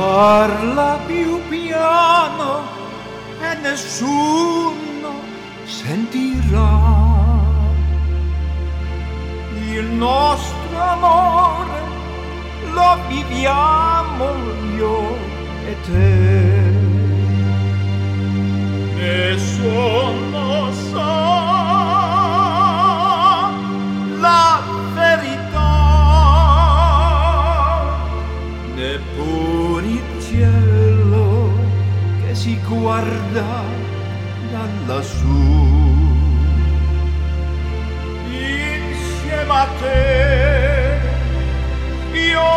Parla più piano e nessuno sentirà il nostro amore lo viviamo io e te. nessuno guarda dalla su. Insieme a te io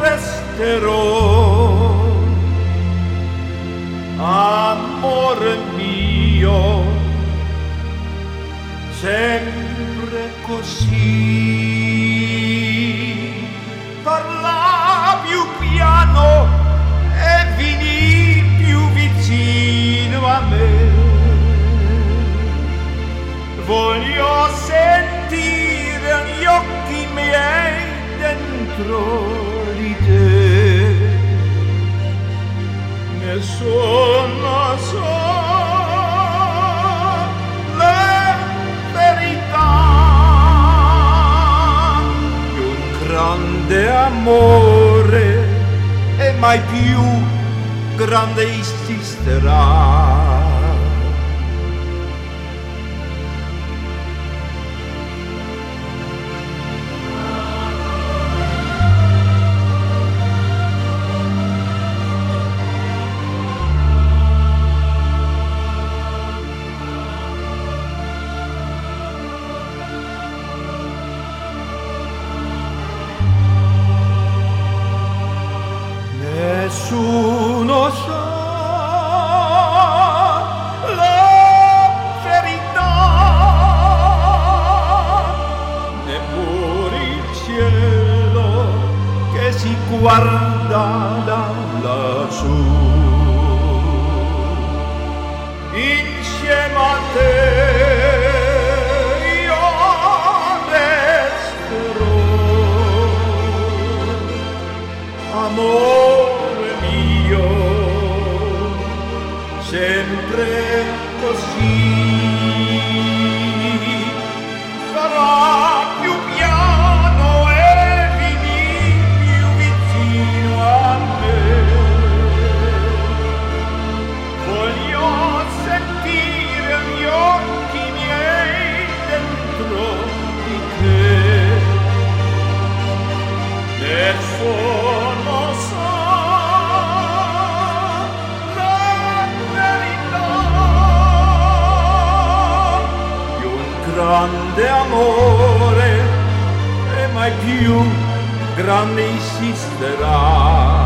resterò. Amore mio sempre così. dentro di te. Nessuno sa la verità di un grande amore e mai più grande esisterà. guarda da lassù insieme a te io resterò. Amore mio sempre così. Amore e mai più grande esisterà